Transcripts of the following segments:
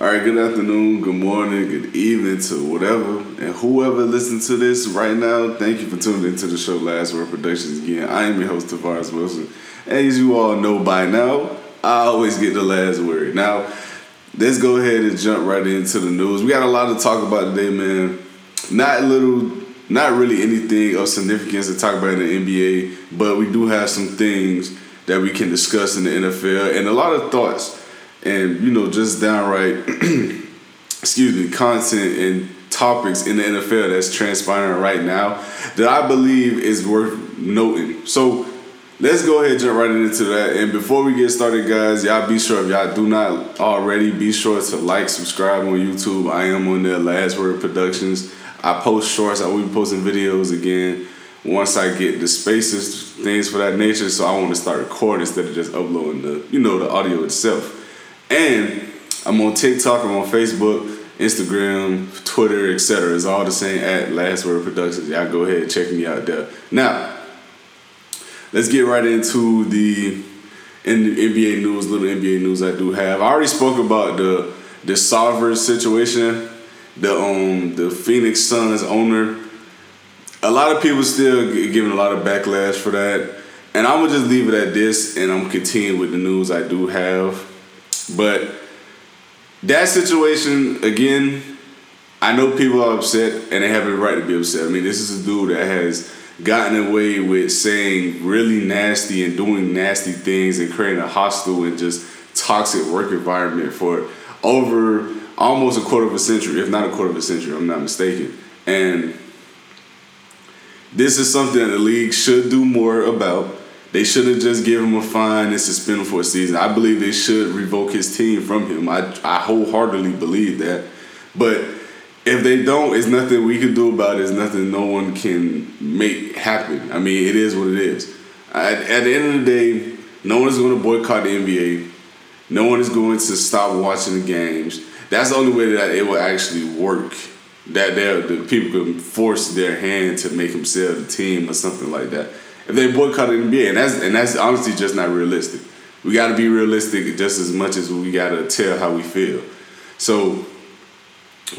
All right, good afternoon, good morning, good evening to whatever and whoever listens to this right now. Thank you for tuning into the show Last Word Productions again. I am your host Tavares Wilson. As you all know by now, I always get the last word. Now, let's go ahead and jump right into the news. We got a lot to talk about today, man. Not little, not really anything of significance to talk about in the NBA, but we do have some things that we can discuss in the NFL and a lot of thoughts and you know just downright excuse me content and topics in the NFL that's transpiring right now that I believe is worth noting. So let's go ahead and jump right into that. And before we get started, guys, y'all be sure if y'all do not already, be sure to like, subscribe on YouTube. I am on there, Last Word Productions. I post shorts. I will be posting videos again once I get the spaces, things for that nature. So I want to start recording instead of just uploading the, you know, the audio itself. And I'm on TikTok, I'm on Facebook, Instagram, Twitter, etc. It's all the same at Last Word Productions. Y'all go ahead and check me out there. Now, let's get right into the the NBA news, little NBA news I do have. I already spoke about the the Sarver situation, the um the Phoenix Suns owner. A lot of people still giving a lot of backlash for that. And I'm gonna just leave it at this and I'm continuing with the news I do have. But that situation, again, I know people are upset and they have a right to be upset. I mean, this is a dude that has gotten away with saying really nasty and doing nasty things and creating a hostile and just toxic work environment for over almost a quarter of a century, if not a quarter of a century, I'm not mistaken. And this is something the league should do more about. They shouldn't just given him a fine and suspended for a season. I believe they should revoke his team from him. I, I wholeheartedly believe that. But if they don't, it's nothing we can do about it. It's nothing no one can make happen. I mean, it is what it is. At, at the end of the day, no one is going to boycott the NBA. No one is going to stop watching the games. That's the only way that it will actually work. That the people can force their hand to make him sell the team or something like that if they boycott the NBA, and that's and that's honestly just not realistic. We got to be realistic just as much as we got to tell how we feel. So,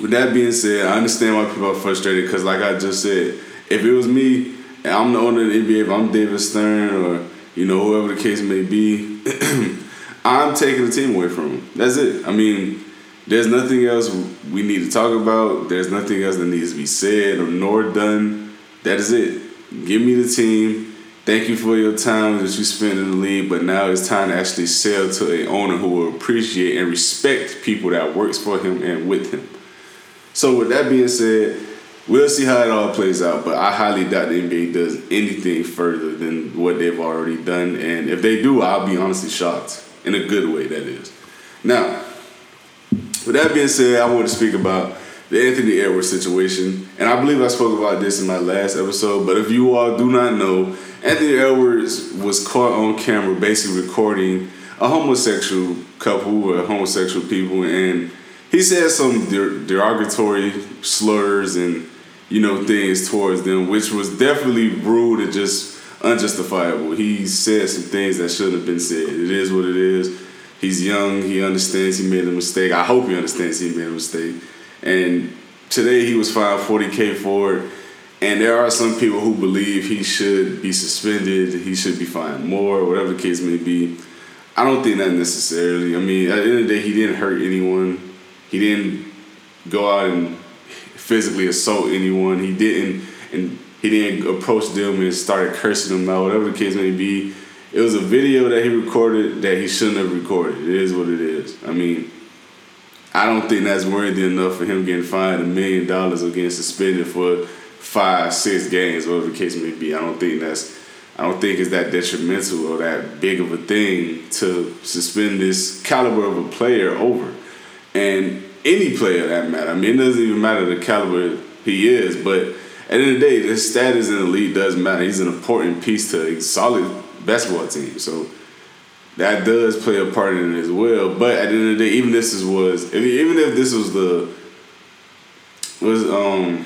with that being said, I understand why people are frustrated because, like I just said, if it was me and I'm the owner of the NBA, if I'm David Stern or you know whoever the case may be, I'm taking the team away from them. That's it. I mean, there's nothing else we need to talk about. There's nothing else that needs to be said or nor done. That is it. Give me the team Thank you for your time that you spent in the league, but now it's time to actually sell to an owner who will appreciate and respect people that works for him and with him. So with that being said, we'll see how it all plays out. But I highly doubt the NBA does anything further than what they've already done. And if they do, I'll be honestly shocked in a good way. That is. Now, with that being said, I want to speak about the Anthony Edwards situation. And I believe I spoke about this in my last episode. But if you all do not know, Anthony Edwards was caught on camera basically recording a homosexual couple or homosexual people, and he said some derogatory slurs and you know things towards them, which was definitely rude and just unjustifiable. He said some things that shouldn't have been said. It is what it is. He's young. He understands he made a mistake. I hope he understands he made a mistake. And today he was fined 40k for it and there are some people who believe he should be suspended, he should be fined more, whatever the case may be. I don't think that necessarily. I mean, at the end of the day, he didn't hurt anyone. He didn't go out and physically assault anyone. He didn't, and he didn't approach them and started cursing them out. Whatever the case may be, it was a video that he recorded that he shouldn't have recorded. It is what it is. I mean, I don't think that's worthy enough for him getting fined a million dollars or getting suspended for five, six games, whatever the case may be. I don't think that's I don't think it's that detrimental or that big of a thing to suspend this caliber of a player over. And any player that matter. I mean, it doesn't even matter the caliber he is, but at the end of the day, his status in the league does matter. He's an important piece to a solid basketball team. So that does play a part in it as well. But at the end of the day, even this is was even if this was the was um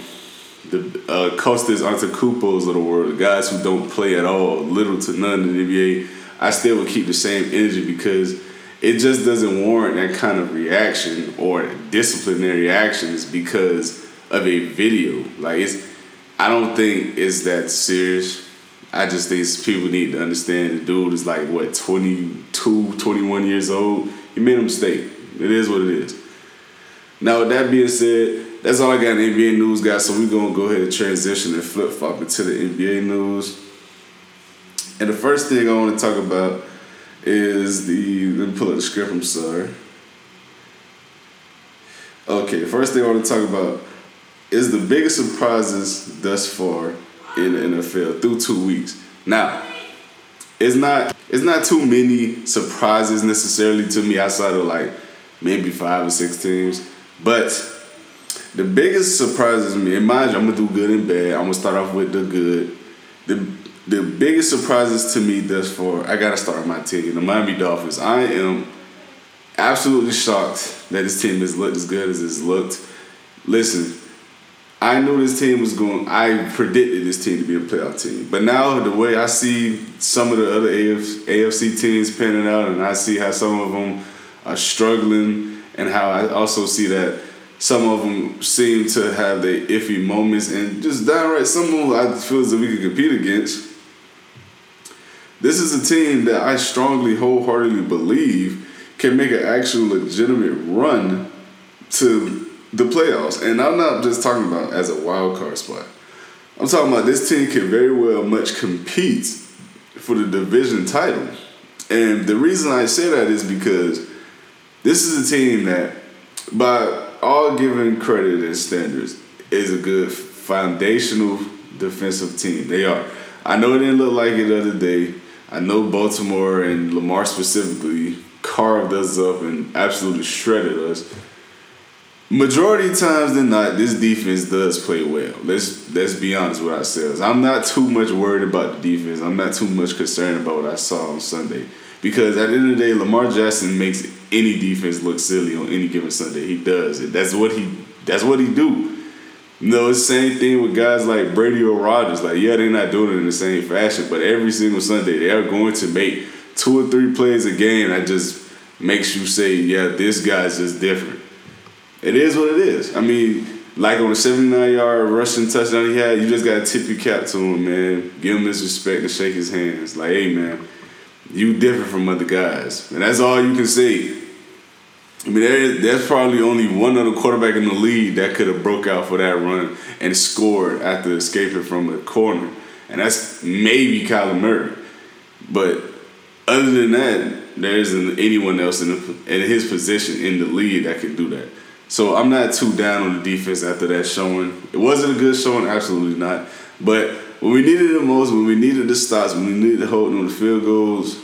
the uh, Kostas Antetokounmpos of the world, guys who don't play at all, little to none in the NBA, I still would keep the same energy because it it just doesn't warrant that kind of reaction or disciplinary actions because of a video. Like it's, I don't think it's that serious. I just think people need to understand the dude is like what 22, 21 years old. He made a mistake. It is what it is. Now with that being said, that's all I got in NBA news, guys. So we're gonna go ahead and transition and flip flop into the NBA news. And the first thing I want to talk about is the let me pull up the script. I'm sorry. Okay, first thing I want to talk about is the biggest surprises thus far in the NFL through two weeks. Now, it's not it's not too many surprises necessarily to me outside of like maybe five or six teams, but the biggest surprises to me, and mind you, I'm gonna do good and bad. I'm gonna start off with the good. The the biggest surprises to me thus far, I gotta start with my team, the Miami Dolphins. I am absolutely shocked that this team has looked as good as it's looked. Listen, I knew this team was going. I predicted this team to be a playoff team, but now the way I see some of the other AFC teams panning out, and I see how some of them are struggling, and how I also see that some of them seem to have their iffy moments, and just downright some of them I feel as if we could compete against. This is a team that I strongly, wholeheartedly believe can make an actual legitimate run to the playoffs. And I'm not just talking about as a wild card spot. I'm talking about this team can very well much compete for the division title. And the reason I say that is because this is a team that, by all given credit and standards, is a good foundational defensive team. They are. I know it didn't look like it the other day. I know Baltimore and Lamar specifically carved us up and absolutely shredded us. Majority of times than not, this defense does play well. Let's let's be honest with ourselves. I'm not too much worried about the defense. I'm not too much concerned about what I saw on Sunday. Because at the end of the day, Lamar Jackson makes any defense look silly on any given Sunday. He does it. That's what he that's what he do. You know, it's the same thing with guys like Brady or Rodgers. Like, yeah, they're not doing it in the same fashion, but every single Sunday they are going to make two or three plays a game that just makes you say, yeah, this guy's just different. It is what it is. I mean, like on a 79 yard rushing touchdown he had, you just got to tip your cap to him, man. Give him his respect and shake his hands. Like, hey, man, you different from other guys. And that's all you can say. I mean, there, there's probably only one other quarterback in the league that could have broke out for that run and scored after escaping from a corner, and that's maybe Kyler Murray. But other than that, there isn't anyone else in, the, in his position in the league that can do that. So I'm not too down on the defense after that showing. It wasn't a good showing, absolutely not. But when we needed it most, when we needed the stops, when we needed to hold on the field goals,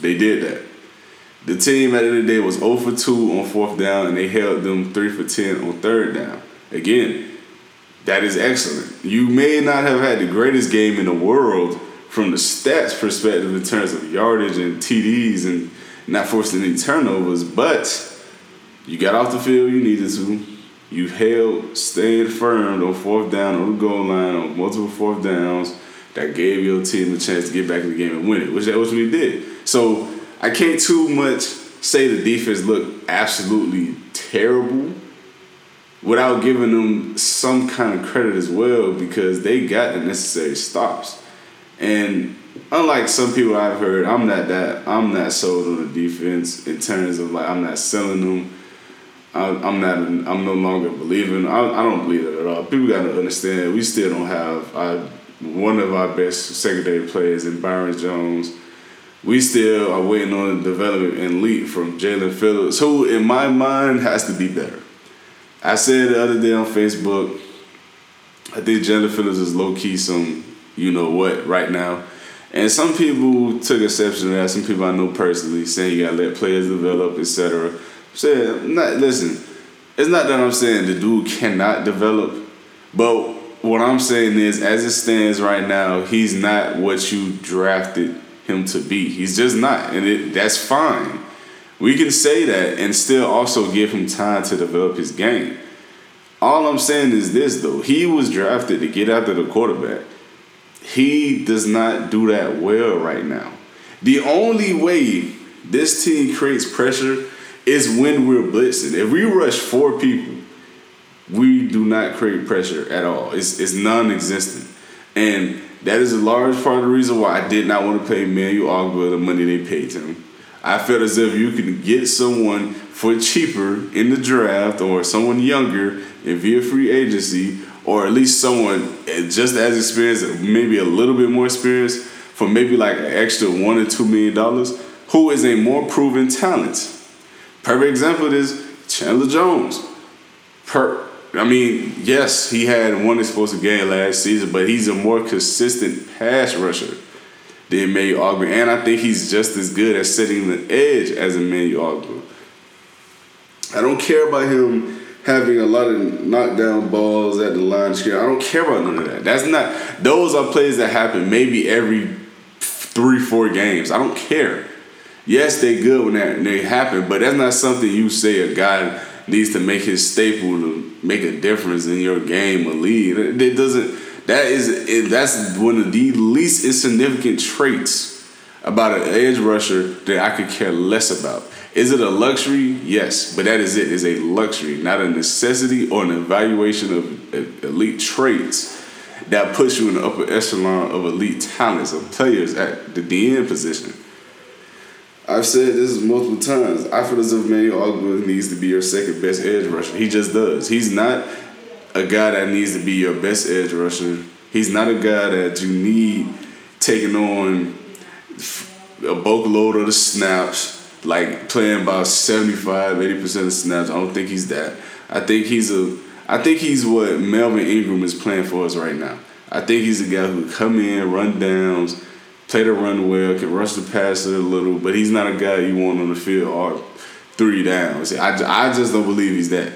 they did that. The team at the end of the day was 0 for 2 on fourth down, and they held them 3 for 10 on third down. Again, that is excellent. You may not have had the greatest game in the world from the stats perspective in terms of yardage and TDs and not forcing any turnovers, but you got off the field you needed to. You held, stayed firm on fourth down on the goal line on multiple fourth downs that gave your team a chance to get back in the game and win it, which that was what we did. So I can't too much say the defense looked absolutely terrible without giving them some kind of credit as well because they got the necessary stops. And unlike some people I've heard, I'm not that I'm not sold on the defense in terms of like I'm not selling them. I'm not. I'm no longer believing. I, I don't believe it at all. People got to understand. We still don't have one of our best secondary players in Byron Jones we still are waiting on the development and leap from Jaelan Phillips, who in my mind has to be better. I said the other day on Facebook, I think Jaelan Phillips is low key some you know what right now. And some people took exception to that. Some people I know personally saying you gotta let players develop, etc. Said, not listen. It's not that I'm saying the dude cannot develop, but what I'm saying is, as it stands right now, he's not what you drafted him to be. He's just not, and it, that's fine. We can say that and still also give him time to develop his game. All I'm saying is this though, he was drafted to get after the quarterback. He does not do that well right now. The only way this team creates pressure is when we're blitzing. If we rush four people, we do not create pressure at all. It's it's non-existent, and that is a large part of the reason why I did not want to pay Manuel Ogbah the money they paid him. I felt as if you can get someone for cheaper in the draft or someone younger and via free agency or at least someone just as experienced, maybe a little bit more experienced for maybe like an extra one or two million dollars, who is a more proven talent. Perfect example is Chandler Jones. Per I mean, yes, he had one explosive game last season, but he's a more consistent pass rusher than Emmanuel Ogbah. And I think he's just as good at setting the edge as Emmanuel Ogbah. I don't care about him having a lot of knockdown balls at the line script. I don't care about none of that. That's not those are plays that happen maybe every three, four games. I don't care. Yes, they good when that they happen, but that's not something you say a guy needs to make his staple to make a difference in your game or lead. It doesn't. That is that's one of the least insignificant traits about an edge rusher that I could care less about. Is it a luxury? Yes, but that is it. It's a luxury, not a necessity or an evaluation of elite traits that puts you in the upper echelon of elite talents of players at the DN position. I've said this multiple times. I feel as if Emmanuel Ogbah needs to be your second best edge rusher. He just does. He's not a guy that needs to be your best edge rusher. He's not a guy that you need taking on a bulk load of the snaps, like playing about 75, 80% of snaps. I don't think he's that. I think he's a I think he's what Melvin Ingram is playing for us right now. I think he's a guy who come in, run downs, play the run well, can rush the passer a little, but he's not a guy you want on the field or three downs. I, I just don't believe he's that.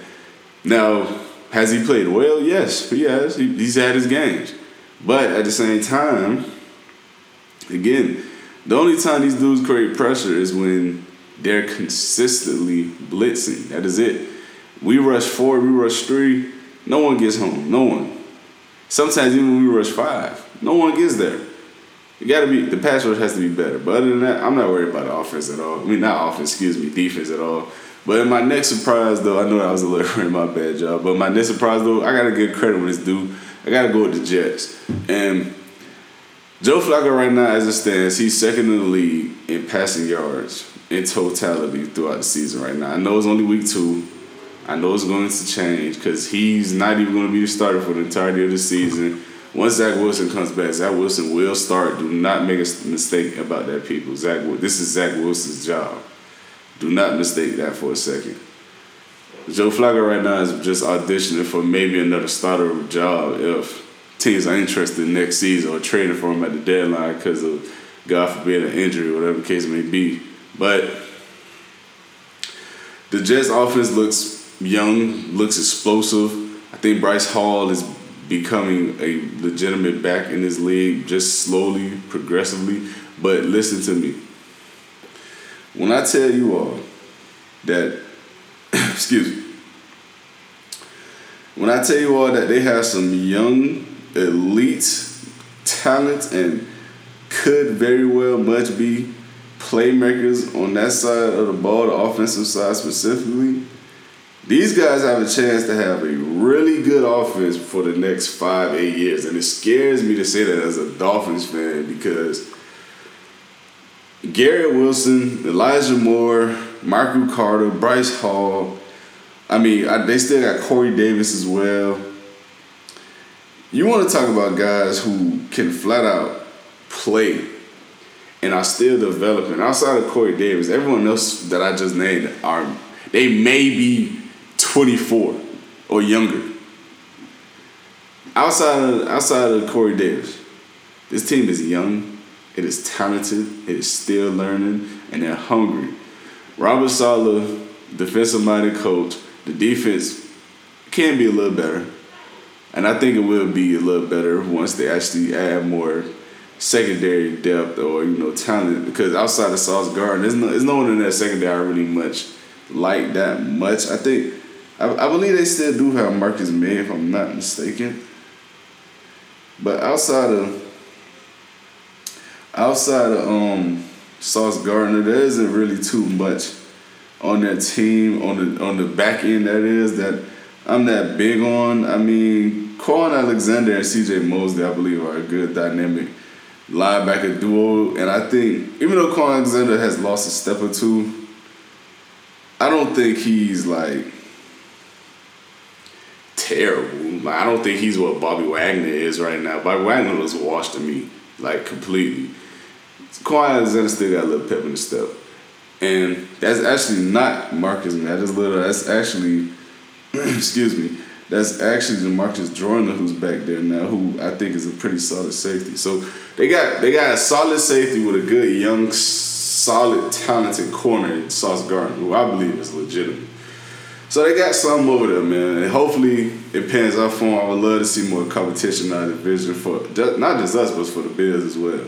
Now, has he played well? Yes, he has. He, he's had his games. But at the same time, again, the only time these dudes create pressure is when they're consistently blitzing. That is it. We rush four, we rush three, no one gets home. No one. Sometimes even we rush five, no one gets there. You gotta be the pass rush has to be better. But other than that, I'm not worried about the offense at all. I mean not offense, excuse me, defense at all. But in my next surprise though, I know that was a little in my bad job. But my next surprise though, I gotta give credit when it's due. I gotta go with the Jets. And Joe Flacco right now, as it stands, he's second in the league in passing yards in totality throughout the season right now. I know it's only week two. I know it's going to change because he's not even going to be the starter for the entirety of the season. Once Zach Wilson comes back, Zach Wilson will start. Do not make a mistake about that, people. Zach, this is Zach Wilson's job. Do not mistake that for a second. Joe Flacco right now is just auditioning for maybe another starter job if teams are interested next season or trading for him at the deadline because of, God forbid, an injury or whatever the case may be. But the Jets offense looks young, looks explosive. I think Breece Hall is becoming a legitimate back in this league just slowly, progressively. But listen to me. When I tell you all that, excuse me, when I tell you all that they have some young, elite talent and could very well much be playmakers on that side of the ball, the offensive side specifically, these guys have a chance to have a really good offense for the next five, eight years. And it scares me to say that as a Dolphins fan because Garrett Wilson, Elijah Moore, Michael Carter, Breece Hall. I mean, they still got Corey Davis as well. You want to talk about guys who can flat out play and are still developing. Outside of Corey Davis, everyone else that I just named are they may be 24 or younger. Outside of outside of Corey Davis, this team is young, it is talented, it is still learning, and they're hungry. Robert Saleh, defensive minded coach, the defense can be a little better. And I think it will be a little better once they actually add more secondary depth or, you know, talent. Because outside of Sauce Gardner, there's no, there's no one in that secondary I really much like that much. I think I, I believe they still do have Marcus Maye, if I'm not mistaken. But outside of outside of um Sauce Gardner, there isn't really too much on that team on the on the back end that is that I'm that big on. I mean, Kwon Alexander and CJ Mosley, I believe, are a good dynamic linebacker duo. And I think even though Kwon Alexander has lost a step or two, I don't think he's like terrible. I don't think he's what Bobby Wagner is right now. Bobby Wagner was washed to me, like completely. Kwon Alexander still got a little pep in the step. And that's actually not Marcus Mathers Little. That's actually, excuse me, that's actually Demarcus Joyner who's back there now, who I think is a pretty solid safety. So they got they got a solid safety with a good young, solid, talented corner in Sauce Gardner, who I believe is legitimate. So they got something over there, man, and hopefully it pans out for them. I would love to see more competition out of the division for not just us, but for the Bills as well.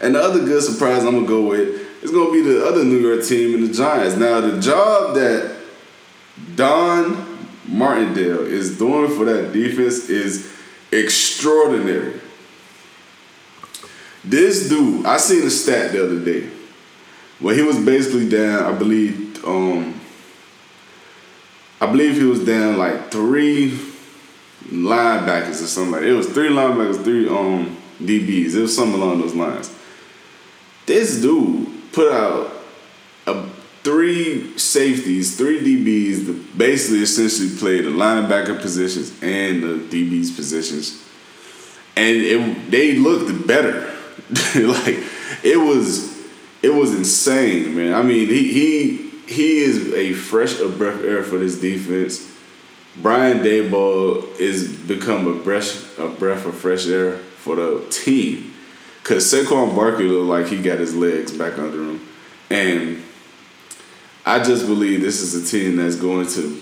And the other good surprise I'm gonna go with is gonna be the other New York team and the Giants. Now the job that Don Martindale is doing for that defense is extraordinary. This dude, I seen a stat the other day where he was basically down, I believe, um, I believe he was down like three linebackers or something like. It was three linebackers, three um DBs. It was something along those lines. This dude put out a three safeties, three DBs that basically essentially played the linebacker positions and the DBs positions. And it, they looked better. like it was it was insane, man. I mean, he he he is a fresh of breath air for this defense. Brian Daboll is become a breath a breath of fresh air for the team. Cause Saquon Barkley looked like he got his legs back under him. And I just believe this is a team that's going to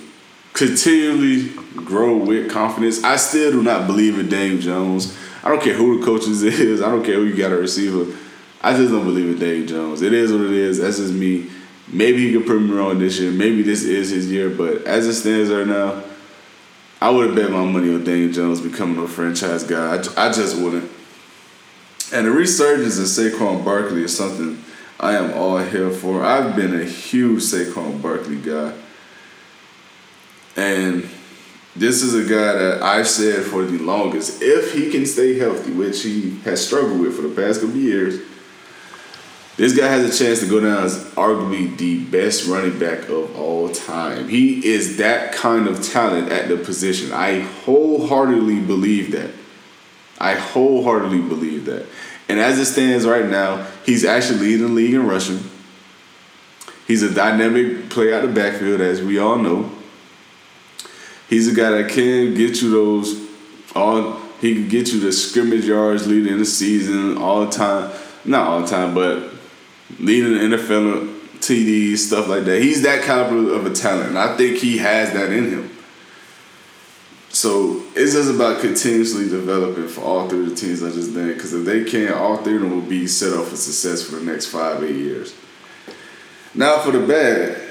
continually grow with confidence. I still do not believe in Dave Jones. I don't care who the coaches is. I don't care who you got a receiver. I just don't believe in Dave Jones. It is what it is. That's just me. Maybe he could prove me wrong this year. Maybe this is his year. But as it stands right now, I would have bet my money on Daniel Jones becoming a franchise guy. I, I just wouldn't. And the resurgence of Saquon Barkley is something I am all here for. I've been a huge Saquon Barkley guy. And this is a guy that I've said for the longest, if he can stay healthy, which he has struggled with for the past couple years, this guy has a chance to go down as arguably the best running back of all time. He is that kind of talent at the position. I wholeheartedly believe that. I wholeheartedly believe that. And as it stands right now, he's actually leading the league in rushing. He's a dynamic player out the backfield, as we all know. He's a guy that can get you those all. He can get you the scrimmage yards leading the season all time. Not all time, but leading the NFL TDs, stuff like that. He's that caliber of a talent, I think he has that in him. So it's just about continuously developing for all three of the teams I just named. Because if they can't, all three of them will be set up for success for the next five, eight years. Now for the bad.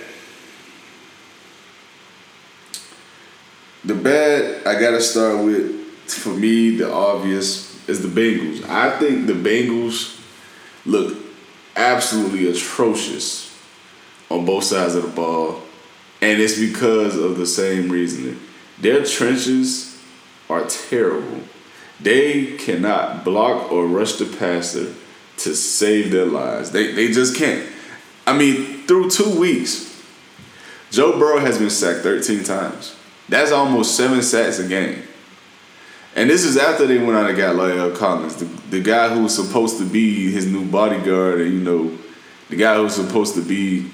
The bad I gotta start with, for me, the obvious is the Bengals. I think the Bengals look absolutely atrocious on both sides of the ball. And it's because of the same reasoning. Their trenches are terrible. They cannot block or rush the passer to save their lives. They, they just can't. I mean, through two weeks, Joe Burrow has been sacked 13 times. That's almost seven sacks a game. And this is after they went out and got La'el Collins, the, the guy who was supposed to be his new bodyguard and, you know, the guy who was supposed to be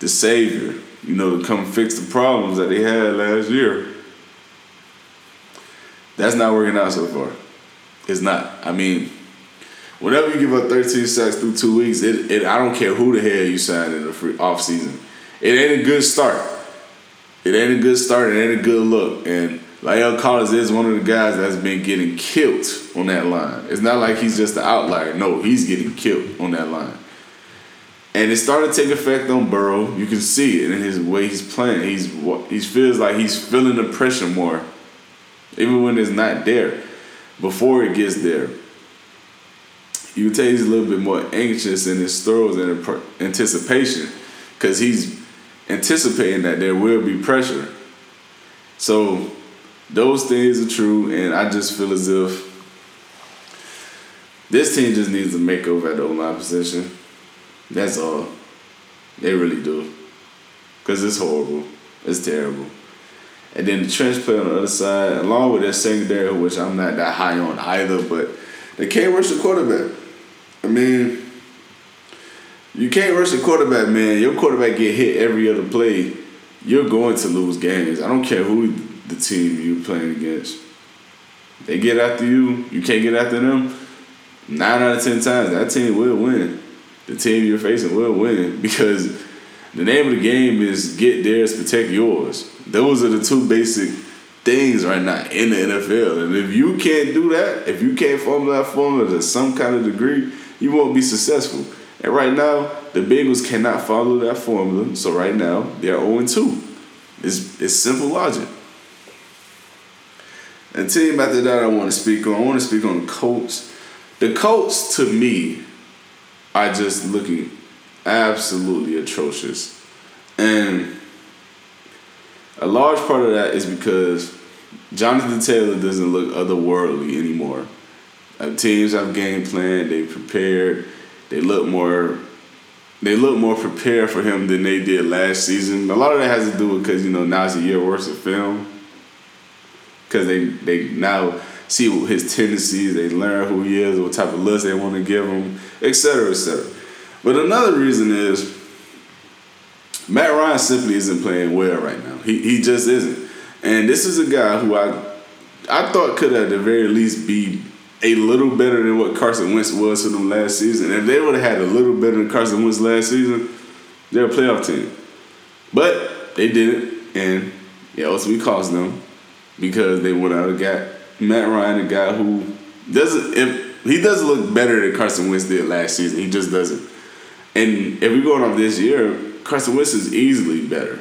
the savior, you know, to come fix the problems that they had last year. That's not working out so far. It's not. I mean, whenever you give up 13 sacks through two weeks, it, it I don't care who the hell you sign in the free off season. It ain't a good start. It ain't a good start. It ain't a good look. And La'el Collins is one of the guys that's been getting killed on that line. It's not like he's just an outlier. No, he's getting killed on that line. And it started to take effect on Burrow. You can see it in his way he's playing. He's he feels like he's feeling the pressure more even when it's not there, before it gets there. you can tell he's a little bit more anxious in his throws and anticipation because he's anticipating that there will be pressure. So those things are true, and I just feel as if this team just needs a makeover at the line position. That's all. They really do. Because it's horrible. It's terrible. And then the trench play on the other side, along with their secondary, which I'm not that high on either, but they can't rush the quarterback. I mean, you can't rush the quarterback, man. Your quarterback get hit every other play. You're going to lose games. I don't care who the team you're playing against. They get after you, you can't get after them. Nine out of ten times, that team will win. The team you're facing will win because the name of the game is get theirs, protect yours. Those are the two basic things right now in the NFL. And if you can't do that, if you can't form that formula to some kind of degree, you won't be successful. And right now, the Bengals cannot follow that formula. So right now, they're 0 2. It's, it's simple logic. And team after that I want to speak on, I want to speak on the Colts. The Colts, to me, are just looking absolutely atrocious. And a large part of that is because Jonathan Taylor doesn't look otherworldly anymore. Uh, teams have game plan, they prepared, they look more they look more prepared for him than they did last season. A lot of that has to do with because you know now it's a year worth of film. Because they they now see his tendencies, they learn who he is, what type of looks they want to give him, etc. etc. But another reason is Matt Ryan simply isn't playing well right now. He he just isn't. And this is a guy who I I thought could at the very least be a little better than what Carson Wentz was to them last season. If they would have had a little better than Carson Wentz last season, they're a playoff team. But they didn't, and it ultimately cost them because they went out and got Matt Ryan, a guy who doesn't if he doesn't look better than Carson Wentz did last season. He just doesn't. And if we're going off this year, Carson Wentz is easily better.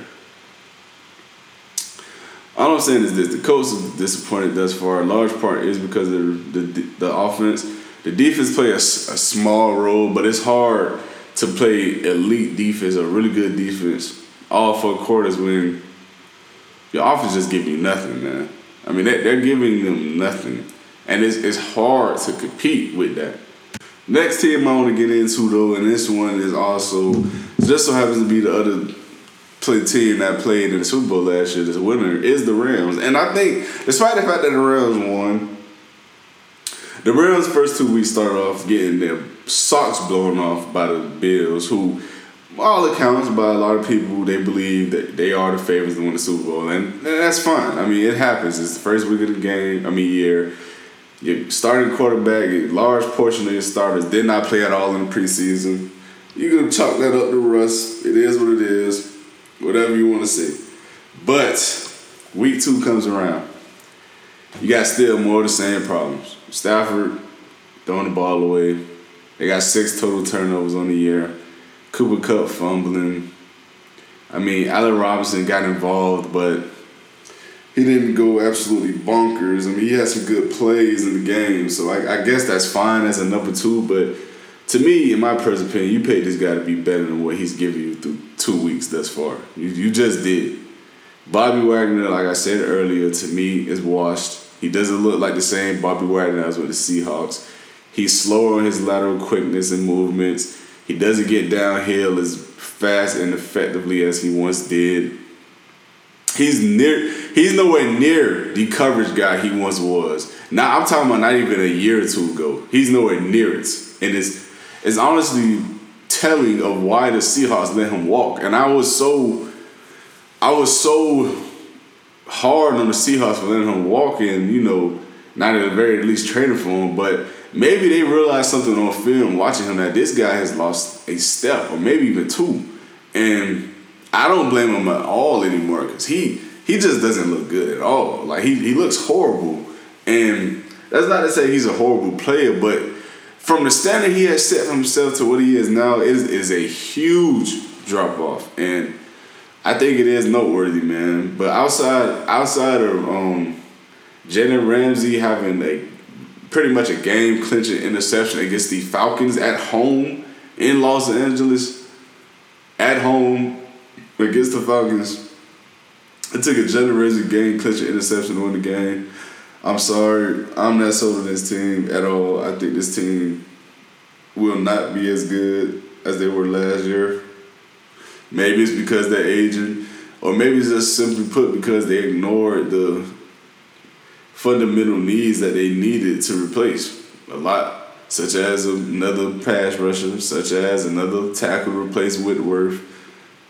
All I'm saying is this: the coach is disappointed thus far. A large part is because of the the, the offense. The defense play a, a small role, but it's hard to play elite defense or really good defense all four quarters when your offense just give you nothing, man. I mean, they, they're giving them nothing, and it's it's hard to compete with that. Next team I want to get into though, and this one is also just so happens to be the other play team that played in the Super Bowl last year, this winner, is the Rams. And I think, despite the fact that the Rams won, the Rams' first two weeks started off getting their socks blown off by the Bills, who, all accounts, by a lot of people, they believe that they are the favorites to win the Super Bowl. And, and that's fine. I mean, it happens. It's the first week of the game, I mean, year. Your starting quarterback, a large portion of your starters did not play at all in the preseason. You can chalk that up to rust. It is what it is whatever you want to say. But week two comes around. You got still more of the same problems. Stafford throwing the ball away. They got six total turnovers on the year. Cooper Kupp fumbling. I mean, Allen Robinson got involved, but he didn't go absolutely bonkers. I mean, he had some good plays in the game, so I, I guess that's fine as a number two. But to me, in my personal opinion, you paid this guy to be better than what he's giving you through two weeks thus far. You, you just did. Bobby Wagner, like I said earlier, to me is washed. He doesn't look like the same Bobby Wagner as with the Seahawks. He's slower in his lateral quickness and movements. He doesn't get downhill as fast and effectively as he once did. He's near. He's nowhere near the coverage guy he once was. Now I'm talking about not even a year or two ago. He's nowhere near it, and it's it's honestly telling of why the Seahawks let him walk. And I was so, I was so hard on the Seahawks for letting him walk, and you know, not at the very least training for him, but maybe they realized something on film watching him that this guy has lost a step or maybe even two, and I don't blame him at all anymore because he he just doesn't look good at all. Like he he looks horrible, and that's not to say he's a horrible player, but from the standard he has set for himself to what he is now is is a huge drop off, and I think it is noteworthy, man. But outside outside of um, Jalen Ramsey having a pretty much a game clinching interception against the Falcons at home in Los Angeles. At home against the Falcons. It took a generation game clinching interception to win the game. I'm sorry, I'm not sold on this team at all. I think this team will not be as good as they were last year. Maybe it's because they're aging, or maybe it's just simply put because they ignored the fundamental needs that they needed to replace a lot, such as another pass rusher, such as another tackle replace Whitworth,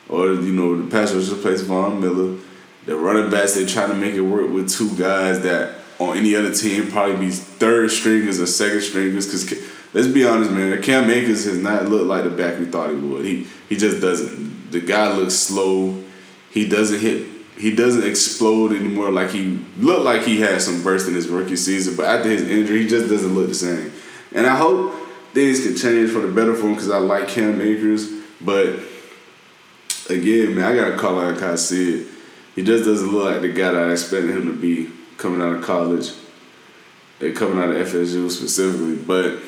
or you know the pass rusher replace Von Miller. The running backs they trying to make it work with two guys that on any other team probably be third stringers or second stringers because let's be honest, man. Cam Akers has not looked like the back we thought he would. He he just doesn't. The guy looks slow. He doesn't hit. He doesn't explode anymore like he looked like he had some burst in his rookie season. But after his injury, he just doesn't look the same. And I hope things can change for the better for him because I like Cam Akers. But again, man, I gotta call out how I see it. He just doesn't look like the guy that I expected him to be coming out of college. And coming out of FSU specifically, but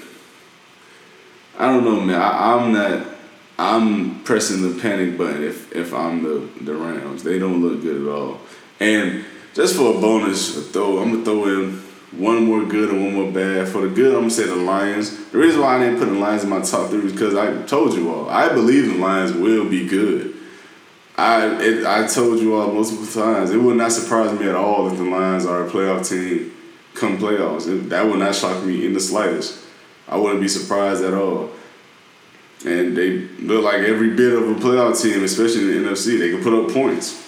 I don't know, man. I, am not. I'm pressing the panic button if if I'm the the Rams. They don't look good at all. And just for a bonus, throw I'm gonna throw in one more good and one more bad. For the good, I'm gonna say the Lions. The reason why I didn't put the Lions in my top three is because I told you all I believe the Lions will be good. I it, I told you all multiple times. It would not surprise me at all if the Lions are a playoff team come playoffs. It, that would not shock me in the slightest. I wouldn't be surprised at all. And they look like every bit of a playoff team, especially in the NFC. They can put up points.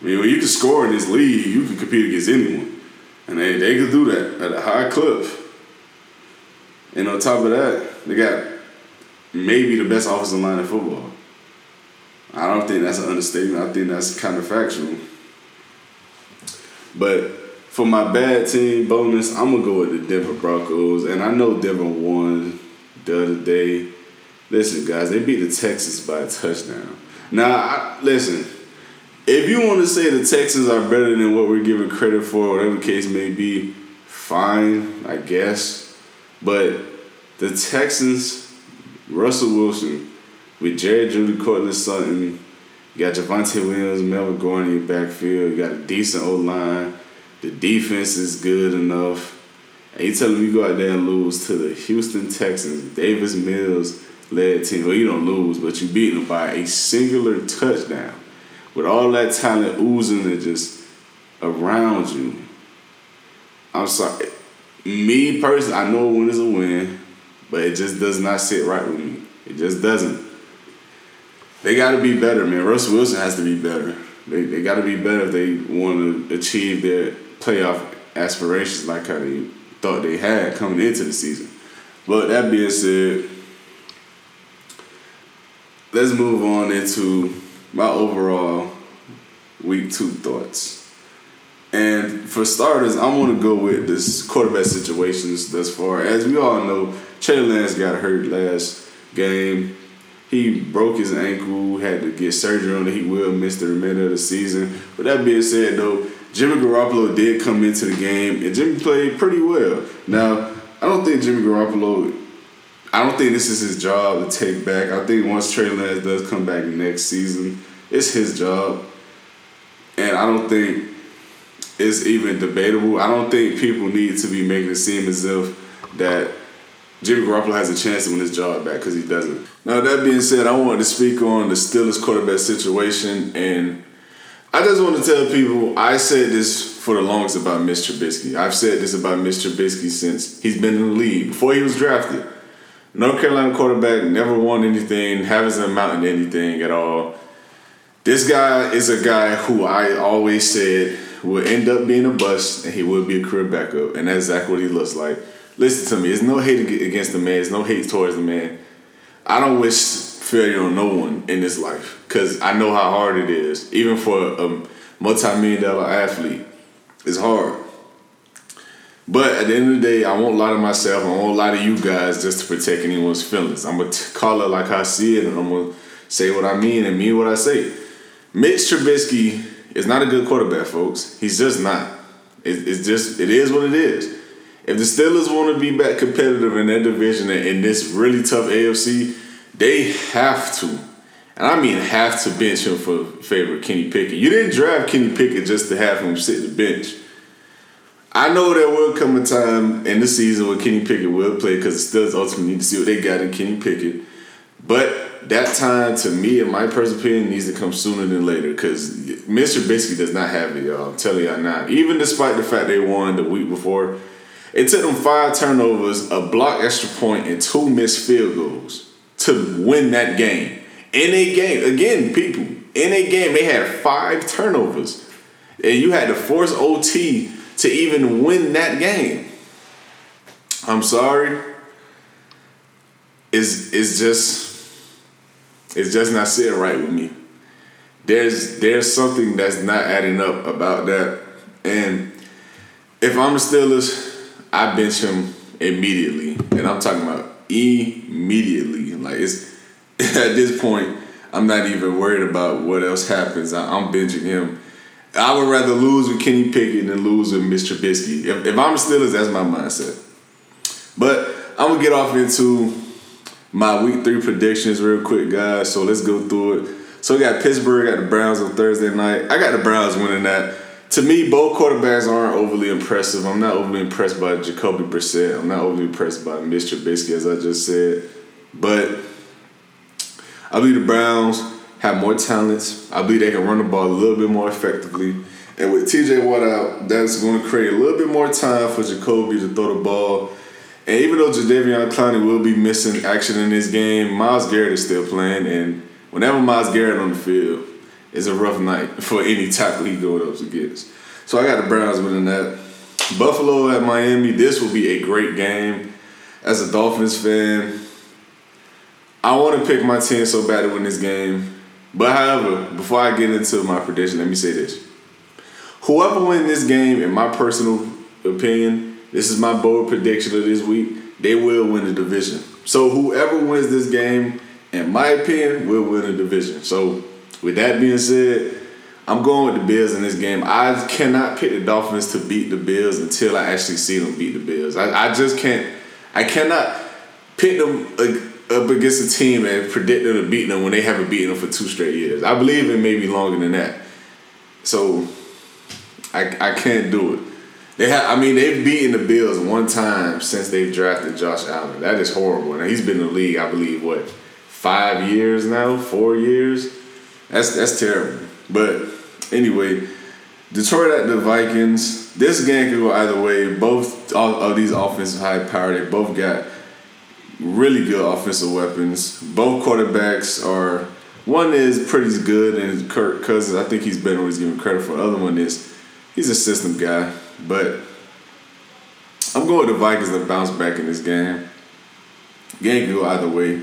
I mean, when you can score in this league, you can compete against anyone. And they, they can do that at a high clip. And on top of that, they got maybe the best offensive line in football. I don't think that's an understatement. I think that's kind of factual. But for my bad team bonus, I'm gonna go with the Denver Broncos, and I know Denver won the other day. Listen, guys, they beat the Texans by a touchdown. Now, I, listen, if you want to say the Texans are better than what we're giving credit for, whatever case may be, fine, I guess. But the Texans, Russell Wilson, with Jerry Jeudy, Courtland Sutton, you got Javonte Williams, Melvin Gordon in your backfield, you got a decent O line the defense is good enough. And you telling me you go out there and lose to the Houston Texans, Davis Mills led team. Well, you don't lose, but you beat them by a singular touchdown. With all that talent oozing and just around you. I'm sorry. Me personally, I know a win is a win, but it just does not sit right with me. It just doesn't. They got to be better, man. Russell Wilson has to be better. They, they got to be better if they want to achieve their playoff aspirations like how they thought they had coming into the season. But that being said, let's move on into my overall week two thoughts. And for starters, I want to go with this quarterback situations thus far. As we all know, Trey Lance got hurt last game. He broke his ankle, had to get surgery on it. He will miss the remainder of the season. But that being said, though, Jimmy Garoppolo did come into the game, and Jimmy played pretty well. Now, I don't think Jimmy Garoppolo. I don't think this is his job to take back. I think once Trey Lance does come back next season, it's his job, and I don't think it's even debatable. I don't think people need to be making it seem as if that Jimmy Garoppolo has a chance to win his job back because he doesn't. Now that being said, I wanted to speak on the Steelers quarterback situation and I just want to tell people I said this for the longest about Mr. Trubisky. I've said this about Mr. Trubisky since he's been in the league before he was drafted. North Carolina quarterback never won anything, hasn't amounted to anything at all. This guy is a guy who I always said will end up being a bust and he will be a career backup, and that's exactly what he looks like. Listen to me, there's no hate against the man, there's no hate towards the man. I don't wish failure on no one in this life because I know how hard it is, even for a multi-million dollar athlete. It's hard. But at the end of the day, I won't lie to myself. I won't lie to you guys just to protect anyone's feelings. I'm gonna call it like I see it, and I'm gonna say what I mean and mean what I say. Mitch Trubisky is not a good quarterback, folks. He's just not. it's just it is what it is. If the Steelers want to be back competitive in their division and in this really tough AFC, they have to, and I mean have to bench him for favor Kenny Pickett. You didn't draft Kenny Pickett just to have him sit the bench. I know there will come a time in the season when Kenny Pickett will play because the Steelers ultimately need to see what they got in Kenny Pickett. But that time, to me, in my personal opinion, needs to come sooner than later because Mr. Trubisky does not have it, y'all. I'm telling y'all now. Even despite the fact they won the week before, it took them five turnovers, a block extra point, and two missed field goals to win that game. In a game, again, people, in a game, they had five turnovers. And you had to force OT to even win that game. I'm sorry. It's, it's just it's just not sitting right with me. There's there's something that's not adding up about that. And if I'm the Steelers, I bench him immediately. And I'm talking about immediately. Like it's at this point, I'm not even worried about what else happens. I, am benching him. I would rather lose with Kenny Pickett than lose with Mr. Trubisky. If, if I'm Steelers, that's my mindset. But I'm gonna get off into my week three predictions real quick, guys. So let's go through it. So we got Pittsburgh, got the Browns on Thursday night. I got the Browns winning that. To me, both quarterbacks aren't overly impressive. I'm not overly impressed by Jacoby Brissett. I'm not overly impressed by Mr. Trubisky, as I just said. But I believe the Browns have more talents. I believe they can run the ball a little bit more effectively. And with TJ Watt out, that's going to create a little bit more time for Jacoby to throw the ball and even though Jadeveon Clowney will be missing action in this game, Myles Garrett is still playing. And whenever Myles Garrett on the field, it's a rough night for any tackle he goes up against. So I got the Browns winning that. Buffalo at Miami, this will be a great game. As a Dolphins fan, I want to pick my team so bad to win this game. But however, before I get into my prediction, let me say this. Whoever wins this game, in my personal opinion, this is my bold prediction of this week. They will win the division. So whoever wins this game, in my opinion, will win the division. So with that being said, I'm going with the Bills in this game. I cannot pick the Dolphins to beat the Bills until I actually see them beat the Bills. I, I just can't. I cannot pick them up against a team and predict them to beat them when they haven't beaten them for two straight years. I believe it may be longer than that. So I I can't do it. They have. I mean, they've beaten the Bills one time since they've drafted Josh Allen. That is horrible. Now he's been in the league, I believe, what five years now, four years. That's that's terrible. But anyway, Detroit at the Vikings. This game could go either way. Both of these offensive high power, they both got really good offensive weapons. Both quarterbacks are. One is pretty good, and Kirk Cousins. I think he's better when he's given credit for. The other one is he's a system guy. But I'm going with the Vikings to bounce back in this game. Game can go either way.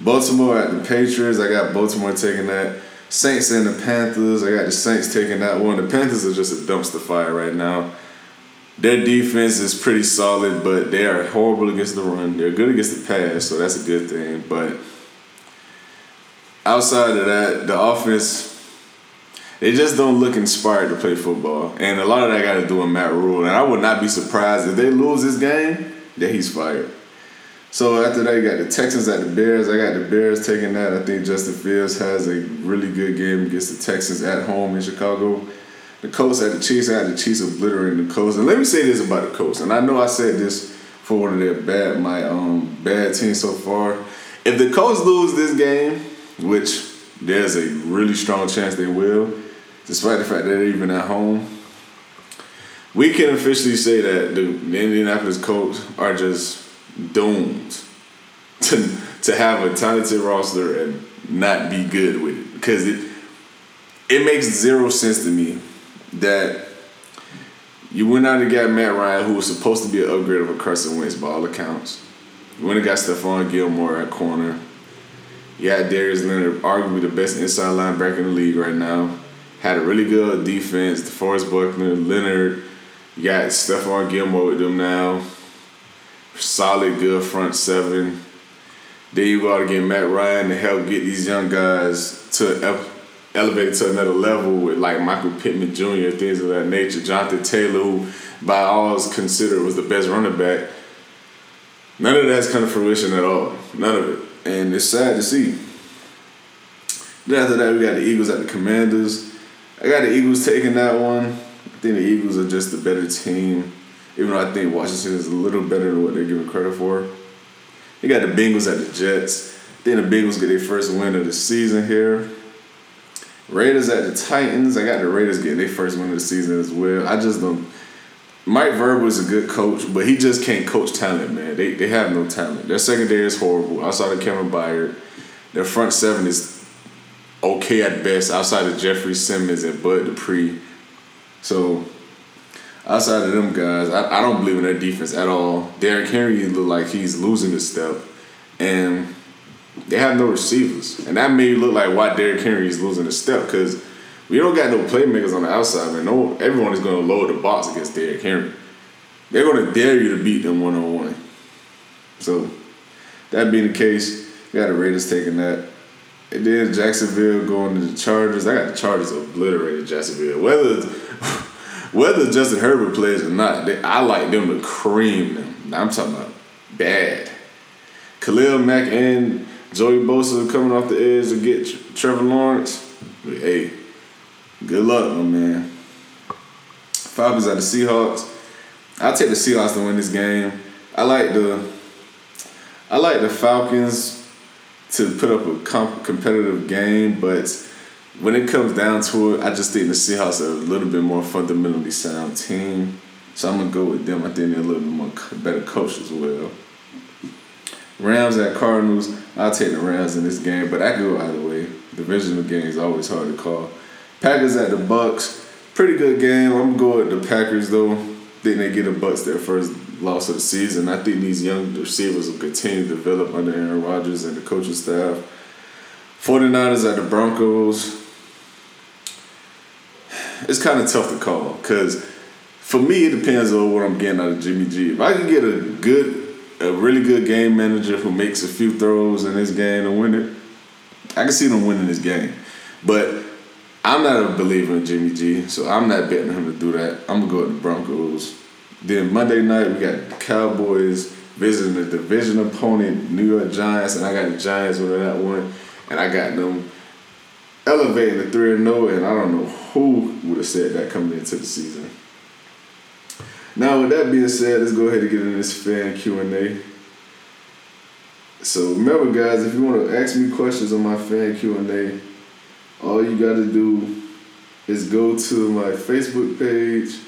Baltimore at the Patriots. I got Baltimore taking that. Saints and the Panthers. I got the Saints taking that one. The Panthers are just a dumpster fire right now. Their defense is pretty solid, but they are horrible against the run. They're good against the pass, so that's a good thing. But outside of that, the offense they just don't look inspired to play football. And a lot of that got to do with Matt Rhule. And I would not be surprised if they lose this game that he's fired. So after that, you got the Texans at the Bears. I got the Bears taking that. I think Justin Fields has a really good game against the Texans at home in Chicago. The Colts had the Chiefs. Got the Chiefs obliterating the Colts. And let me say this about the Colts. And I know I said this for one of their bad my um bad teams so far. If the Colts lose this game, which there's a really strong chance they will, despite the fact that they're even at home, we can officially say that the, Indianapolis Colts are just doomed to to have a talented roster and not be good with it because it it makes zero sense to me that you went out and got Matt Ryan, who was supposed to be an upgrade of a Carson Wentz by all accounts. You went and got Stephon Gilmore at corner. You had Darius Leonard, arguably the best inside linebacker in the league right now had a really good defense. DeForest Buckner, Leonard, you got Stephon Gilmore with them now. Solid, good front seven. Then you got to get Matt Ryan to help get these young guys to elevated to another level with like Michael Pittman Jr. things of that nature. Jonathan Taylor, who by all is considered was the best running back. None of that's come to fruition at all. None of it, and it's sad to see. Then after that, we got the Eagles at the Commanders. I got the Eagles taking that one. I think the Eagles are just a better team, even though I think Washington is a little better than what they're giving credit for. You got the Bengals at the Jets. Then the Bengals get their first win of the season here. Raiders at the Titans. I got the Raiders getting their first win of the season as well. I just don't. Mike Vrabel is a good coach, but he just can't coach talent, man. They they have no talent. Their secondary is horrible. Outside of Kevin Byard, their front seven is okay at best. Outside of Jeffrey Simmons and Bud Dupree, so outside of them guys, I, I don't believe in their defense at all. Derrick Henry look like he's losing his step, and they have no receivers, and that may look like why Derrick Henry is losing his step because we don't got no playmakers on the outside, man. No, everyone is going to load the box against Derrick Henry. They're going to dare you to beat them one on one. So that being the case, we got the Raiders taking that. And then Jacksonville going to the Chargers. I got the Chargers obliterated Jacksonville. Whether whether Justin Herbert plays or not, they, I like them to cream them. I'm talking about bad. Khalil Mack and Joey Bosa coming off the edge to get Trevor Lawrence. Hey, good luck, my man. Falcons at the Seahawks. I'll take the Seahawks to win this game. I like the I like the Falcons to put up a comp- competitive game, but when it comes down to it, I just think the Seahawks are a little bit more fundamentally sound team. So I'm gonna go with them. I think they're a little bit more better coach as well. Rams at Cardinals. I'll take the Rams in this game, but I go either way. Divisional game is always hard to call. Packers at the Bucks. Pretty good game. I'm going with the Packers though. Think they get the Bucks their first loss of the season. I think these young receivers will continue to develop under Aaron Rodgers and the coaching staff. 49ers at the Broncos. It's kind of tough to call because for me it depends on what I'm getting out of Jimmy G. If I can get a good a really good game manager who makes a few throws in this game to win it, I can see them winning this game. But I'm not a believer in Jimmy G, so I'm not betting him to do that. I'm gonna go with the Broncos. Then Monday night we got the Cowboys visiting the division opponent, New York Giants, and I got the Giants winning that one, and I got them elevating the three and zero, and I don't know who would have said that coming into the season. Now, with that being said, let's go ahead and get into this fan Q and A. So remember, guys, if you want to ask me questions on my fan Q and A, all you got to do is go to my Facebook page.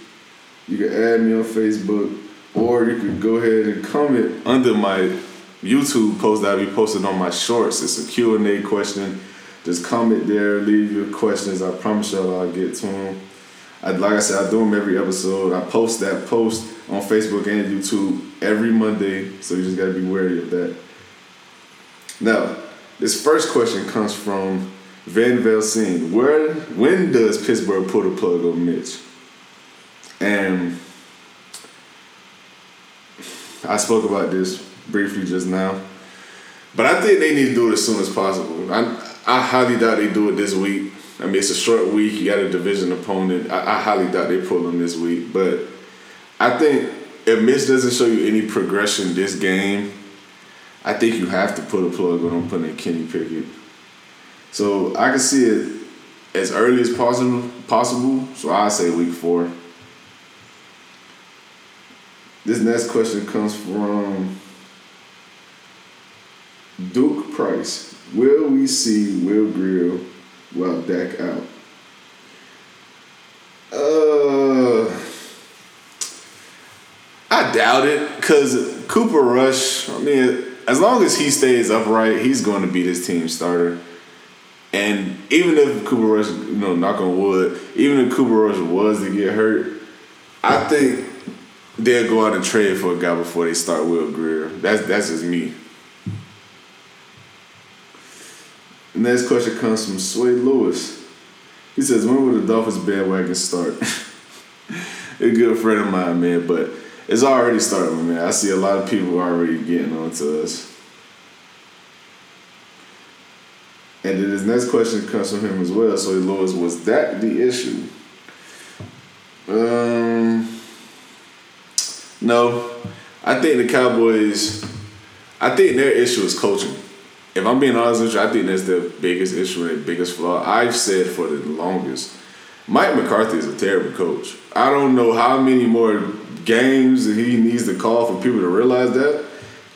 You can add me on Facebook, or you can go ahead and comment under my YouTube post that I be posting on my shorts. It's a Q and A question. Just comment there, leave your questions. I promise y'all I'll get to them. I, like I said, I do them every episode. I post that post on Facebook and YouTube every Monday, so you just gotta be wary of that. Now, this first question comes from Van Velsing. Where, when does Pittsburgh pull the plug on Mitch? And I spoke about this briefly just now, but I think they need to do it as soon as possible. I, I highly doubt they do it this week. I mean, it's a short week. You got a division opponent. I, I highly doubt they pull them this week. But I think if Mitch doesn't show you any progression this game, I think you have to put a plug on putting in Kenny Pickett. So I can see it as early as possible. Possible. So I say week four. This next question comes from Duke Price. Will we see Will Grier while Dak out? Uh, I doubt it because Cooper Rush. I mean, as long as he stays upright, he's going to be this team starter. And even if Cooper Rush, you know, knock on wood, even if Cooper Rush was to get hurt, I think they'll go out and trade for a guy before they start Will Grier. That's that's just me. The next question comes from Sway Lewis. He says, "When will the Dolphins bandwagon start?" a good friend of mine, man, but it's already starting, man. I see a lot of people already getting on to us. And then his next question comes from him as well. So Lewis, was that the issue? Um, no, I think the Cowboys. I think their issue is coaching. If I'm being honest with you, I think that's the biggest issue and the biggest flaw. I've said for the longest, Mike McCarthy is a terrible coach. I don't know how many more games he needs to call for people to realize that,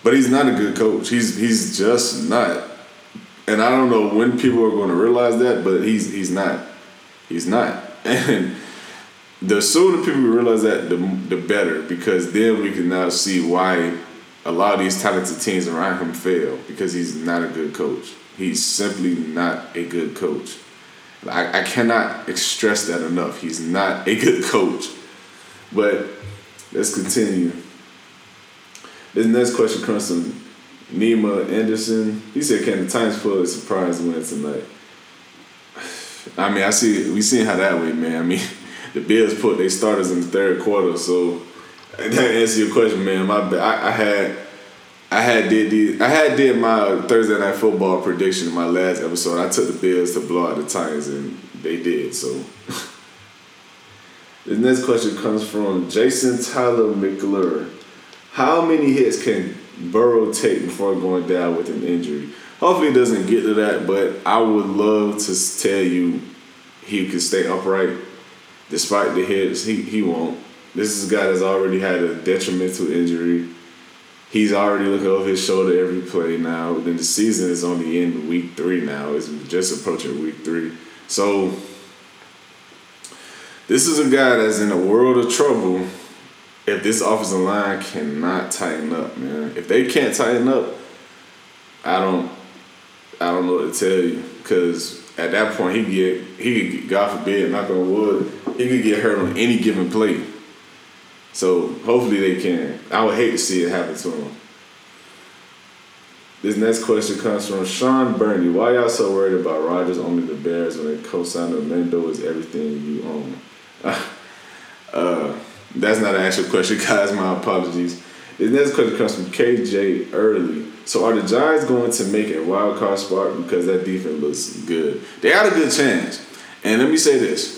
but he's not a good coach. He's he's just not. And I don't know when people are going to realize that, but he's he's not. He's not. And the sooner people realize that, the the better, because then we can now see why a lot of these talented teams around him fail because he's not a good coach. He's simply not a good coach. I, I cannot stress that enough. He's not a good coach. But let's continue. This next question comes from Nima Anderson. He said, "Can the Titans pull a surprise win tonight?" I mean, I see we seen how that went, man. I mean, the Bills put their starters in the third quarter, so that answer your question, man. My I, I had I had did I had did my Thursday night football prediction in my last episode. I took the Bills to blow out the Titans, and they did. So the next question comes from Jason Tyler McClure. How many hits can Burrow take before going down with an injury? Hopefully, it doesn't get to that, but I would love to tell you he can stay upright despite the hits. He he won't. This is a guy that's already had a detrimental injury. He's already looking over his shoulder every play now. Then the season is on only in week three now. It's just approaching week three. So this is a guy that's in a world of trouble if this offensive line cannot tighten up, man. If they can't tighten up, I don't I don't know what to tell you. Cause at that point he get he could get, God forbid, knock on wood, he could get hurt on any given play. So hopefully they can. I would hate to see it happen to them. This next question comes from Sean Burney. Why y'all so worried about Rodgers owning the Bears when they co-signer Mendo is everything you own? Uh, that's not an actual question, guys. My apologies. This next question comes from KJ Early. So are the Giants going to make a wild card spot because that defense looks good? They had a good chance. And let me say this.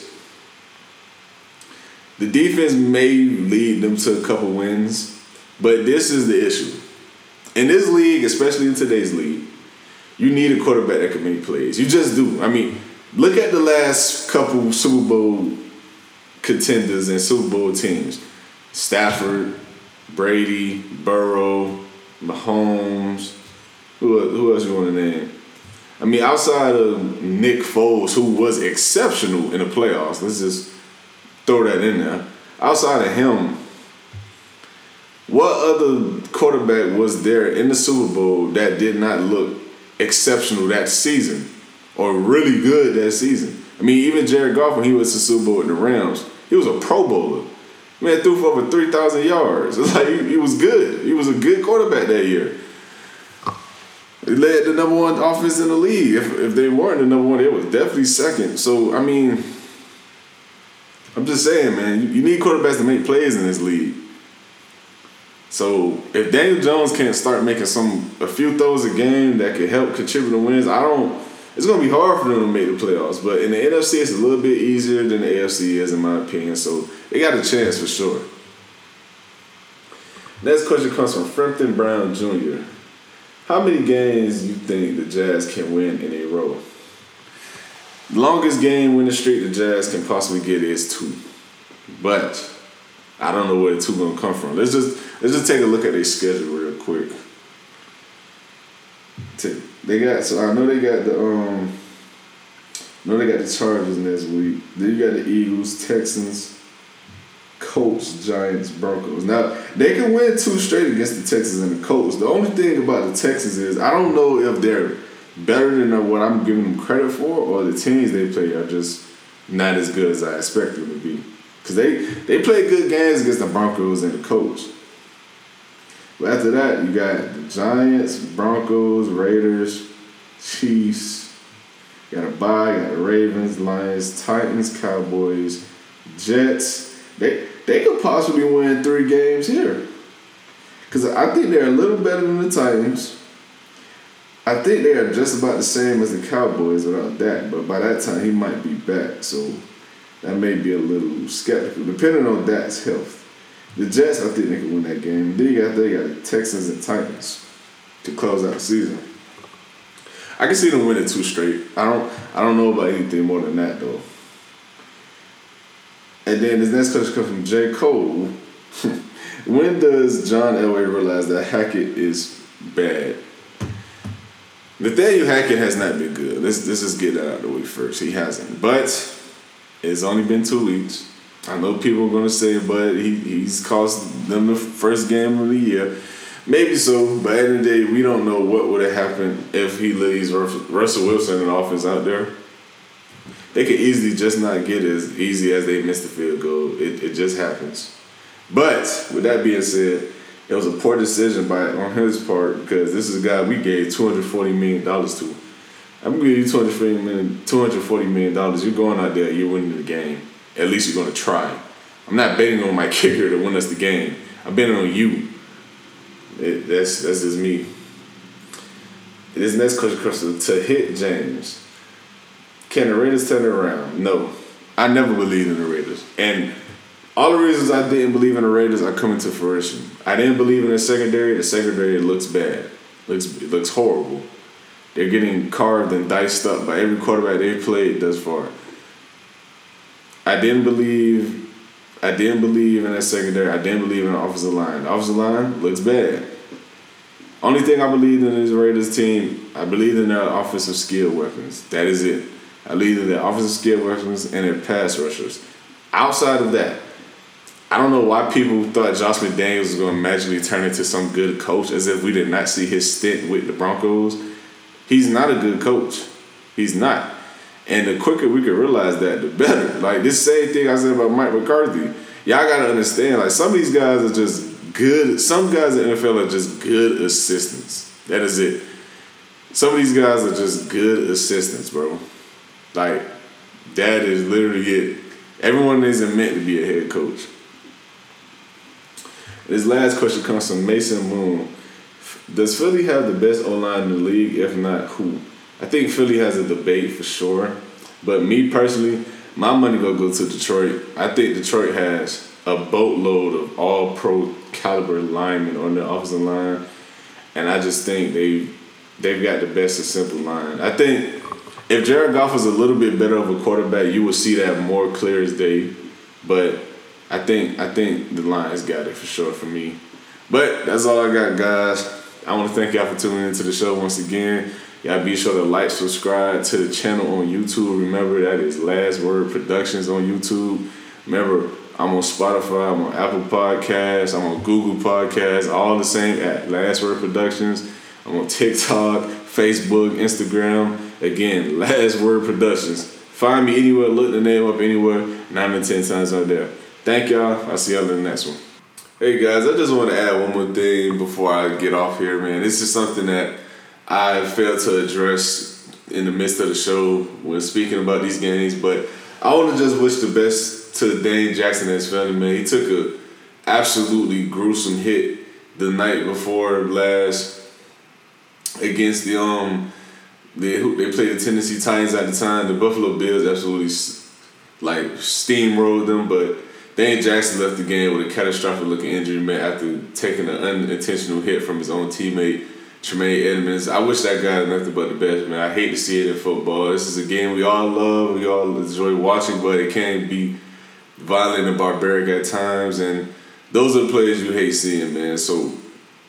The defense may lead them to a couple wins, but this is the issue. In this league, especially in today's league, you need a quarterback that can make plays. You just do. I mean, look at the last couple Super Bowl contenders and Super Bowl teams. Stafford, Brady, Burrow, Mahomes. Who, who else you want to name? I mean, outside of Nick Foles, who was exceptional in the playoffs, let's just throw that in there. Outside of him, what other quarterback was there in the Super Bowl that did not look exceptional that season or really good that season? I mean, even Jared Goff, when he was the Super Bowl with the Rams, he was a Pro Bowler. Man threw for over three thousand yards. It's like he, he, was good. He was a good quarterback that year. He led the number one offense in the league. If, if they weren't the number one, it was definitely second. So I mean, I'm just saying, man, you, you need quarterbacks to make plays in this league. So if Daniel Jones can't start making some a few throws a game that could help contribute to wins, I don't it's gonna be hard for them to make the playoffs. But in the NFC, it's a little bit easier than the AFC is, in my opinion. So they got a chance for sure. Next question comes from Frampton Brown Jr. How many games you think the Jazz can win in a row? The longest game winning streak the Jazz can possibly get is two, but I don't know where the two gonna come from. Let's just let's just take a look at their schedule real quick. They got so I know they got the um I know they got the Chargers next week. Then you got the Eagles, Texans, Colts, Giants, Broncos. Now they can win two straight against the Texans and the Colts. The only thing about the Texans is I don't know if they're better than what I'm giving them credit for, or the teams they play are just not as good as I expect them to be. Cause they they play good games against the Broncos and the Colts. But after that, you got the Giants, Broncos, Raiders, Chiefs. You got a bye. You got the Ravens, Lions, Titans, Cowboys, Jets. They they could possibly win three games here. Because I think they're a little better than the Titans. I think they are just about the same as the Cowboys without Dak, but by that time he might be back, so that may be a little skeptical, depending on Dak's health. The Jets, I think they can win that game. Then you got they got the Texans and Titans to close out the season. I can see them winning two straight. I don't I don't know about anything more than that though. And then this next question comes from J. Cole. when does John Elway realize that Hackett is bad? Nathaniel Hackett has not been good. Let's, let's just get that out of the way first. He hasn't. But it's only been two weeks. I know people are going to say, but he, he's cost them the first game of the year. Maybe so, but at the end of the day, we don't know what would have happened if he leaves Russell Wilson and offense out there they could easily just not get as easy as they missed the field goal. It, it just happens. But with that being said, it was a poor decision by on his part because this is a guy we gave two hundred forty million dollars to. I'm give you 240 million, 240 million dollars. You're going out there, you're winning the game. At least you're gonna try. I'm not betting on my kicker to win us the game. I'm betting on you. It, that's that's just me. This next question comes to hit James. Can the Raiders turn it around? No. I never believed in the Raiders. And all the reasons I didn't believe in the Raiders are coming to fruition. I didn't believe in the secondary. The secondary looks bad. Looks it looks horrible. They're getting carved and diced up by every quarterback they've played thus far. I didn't believe I didn't believe in that secondary. I didn't believe in the offensive line. The offensive line looks bad. Only thing I believed in is Raiders team, I believe in their offensive skill weapons. That is it. I believe in their offensive skill weapons and their pass rushers. Outside of that, I don't know why people thought Josh McDaniels was going to magically turn into some good coach as if we did not see his stint with the Broncos. He's not a good coach. He's not. And the quicker we can realize that, the better. Like this same thing I said about Mike McCarthy. Y'all gotta understand, like some of these guys are just good. Some guys in the NFL are just good assistants. That is it. Some of these guys are just good assistants, bro. Like that is literally it. Everyone isn't meant to be a head coach. This last question comes from Mason Moon. Does Philly have the best O line in the league? If not, who? I think Philly has a debate for sure. But me personally, my money gonna go to Detroit. I think Detroit has a boatload of all pro caliber linemen on their offensive line. And I just think they they've got the best of simple line. I think if Jared Goff was a little bit better of a quarterback, you would see that more clear as day. But I think I think the Lions got it for sure for me. But that's all I got, guys. I want to thank y'all for tuning into the show once again. Y'all be sure to like, subscribe to the channel on YouTube. Remember that is Last Word Productions on YouTube. Remember, I'm on Spotify, I'm on Apple Podcasts, I'm on Google Podcasts, all the same at Last Word Productions. I'm on TikTok, Facebook, Instagram. Again, Last Word Productions. Find me anywhere, look the name up anywhere, nine to ten times out there. Thank y'all. I'll see y'all in the next one. Hey guys, I just want to add one more thing before I get off here, man. This is something that I failed to address in the midst of the show when speaking about these games, but I want to just wish the best to Dane Jackson and his family, man. He took a absolutely gruesome hit the night before last against the um they they played the Tennessee Titans at the time. The Buffalo Bills absolutely like steamrolled them, but Dane Jackson left the game with a catastrophic looking injury man after taking an unintentional hit from his own teammate Tremaine Edmunds. I wish that guy nothing but the best, man. I hate to see it in football. This is a game we all love, we all enjoy watching, but it can be violent and barbaric at times, and those are the players you hate seeing, man. So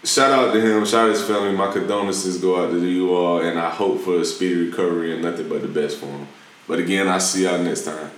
shout out to him, shout out to his family. My condolences go out to you all, and I hope for a speedy recovery and nothing but the best for him. But again, I'll see y'all next time.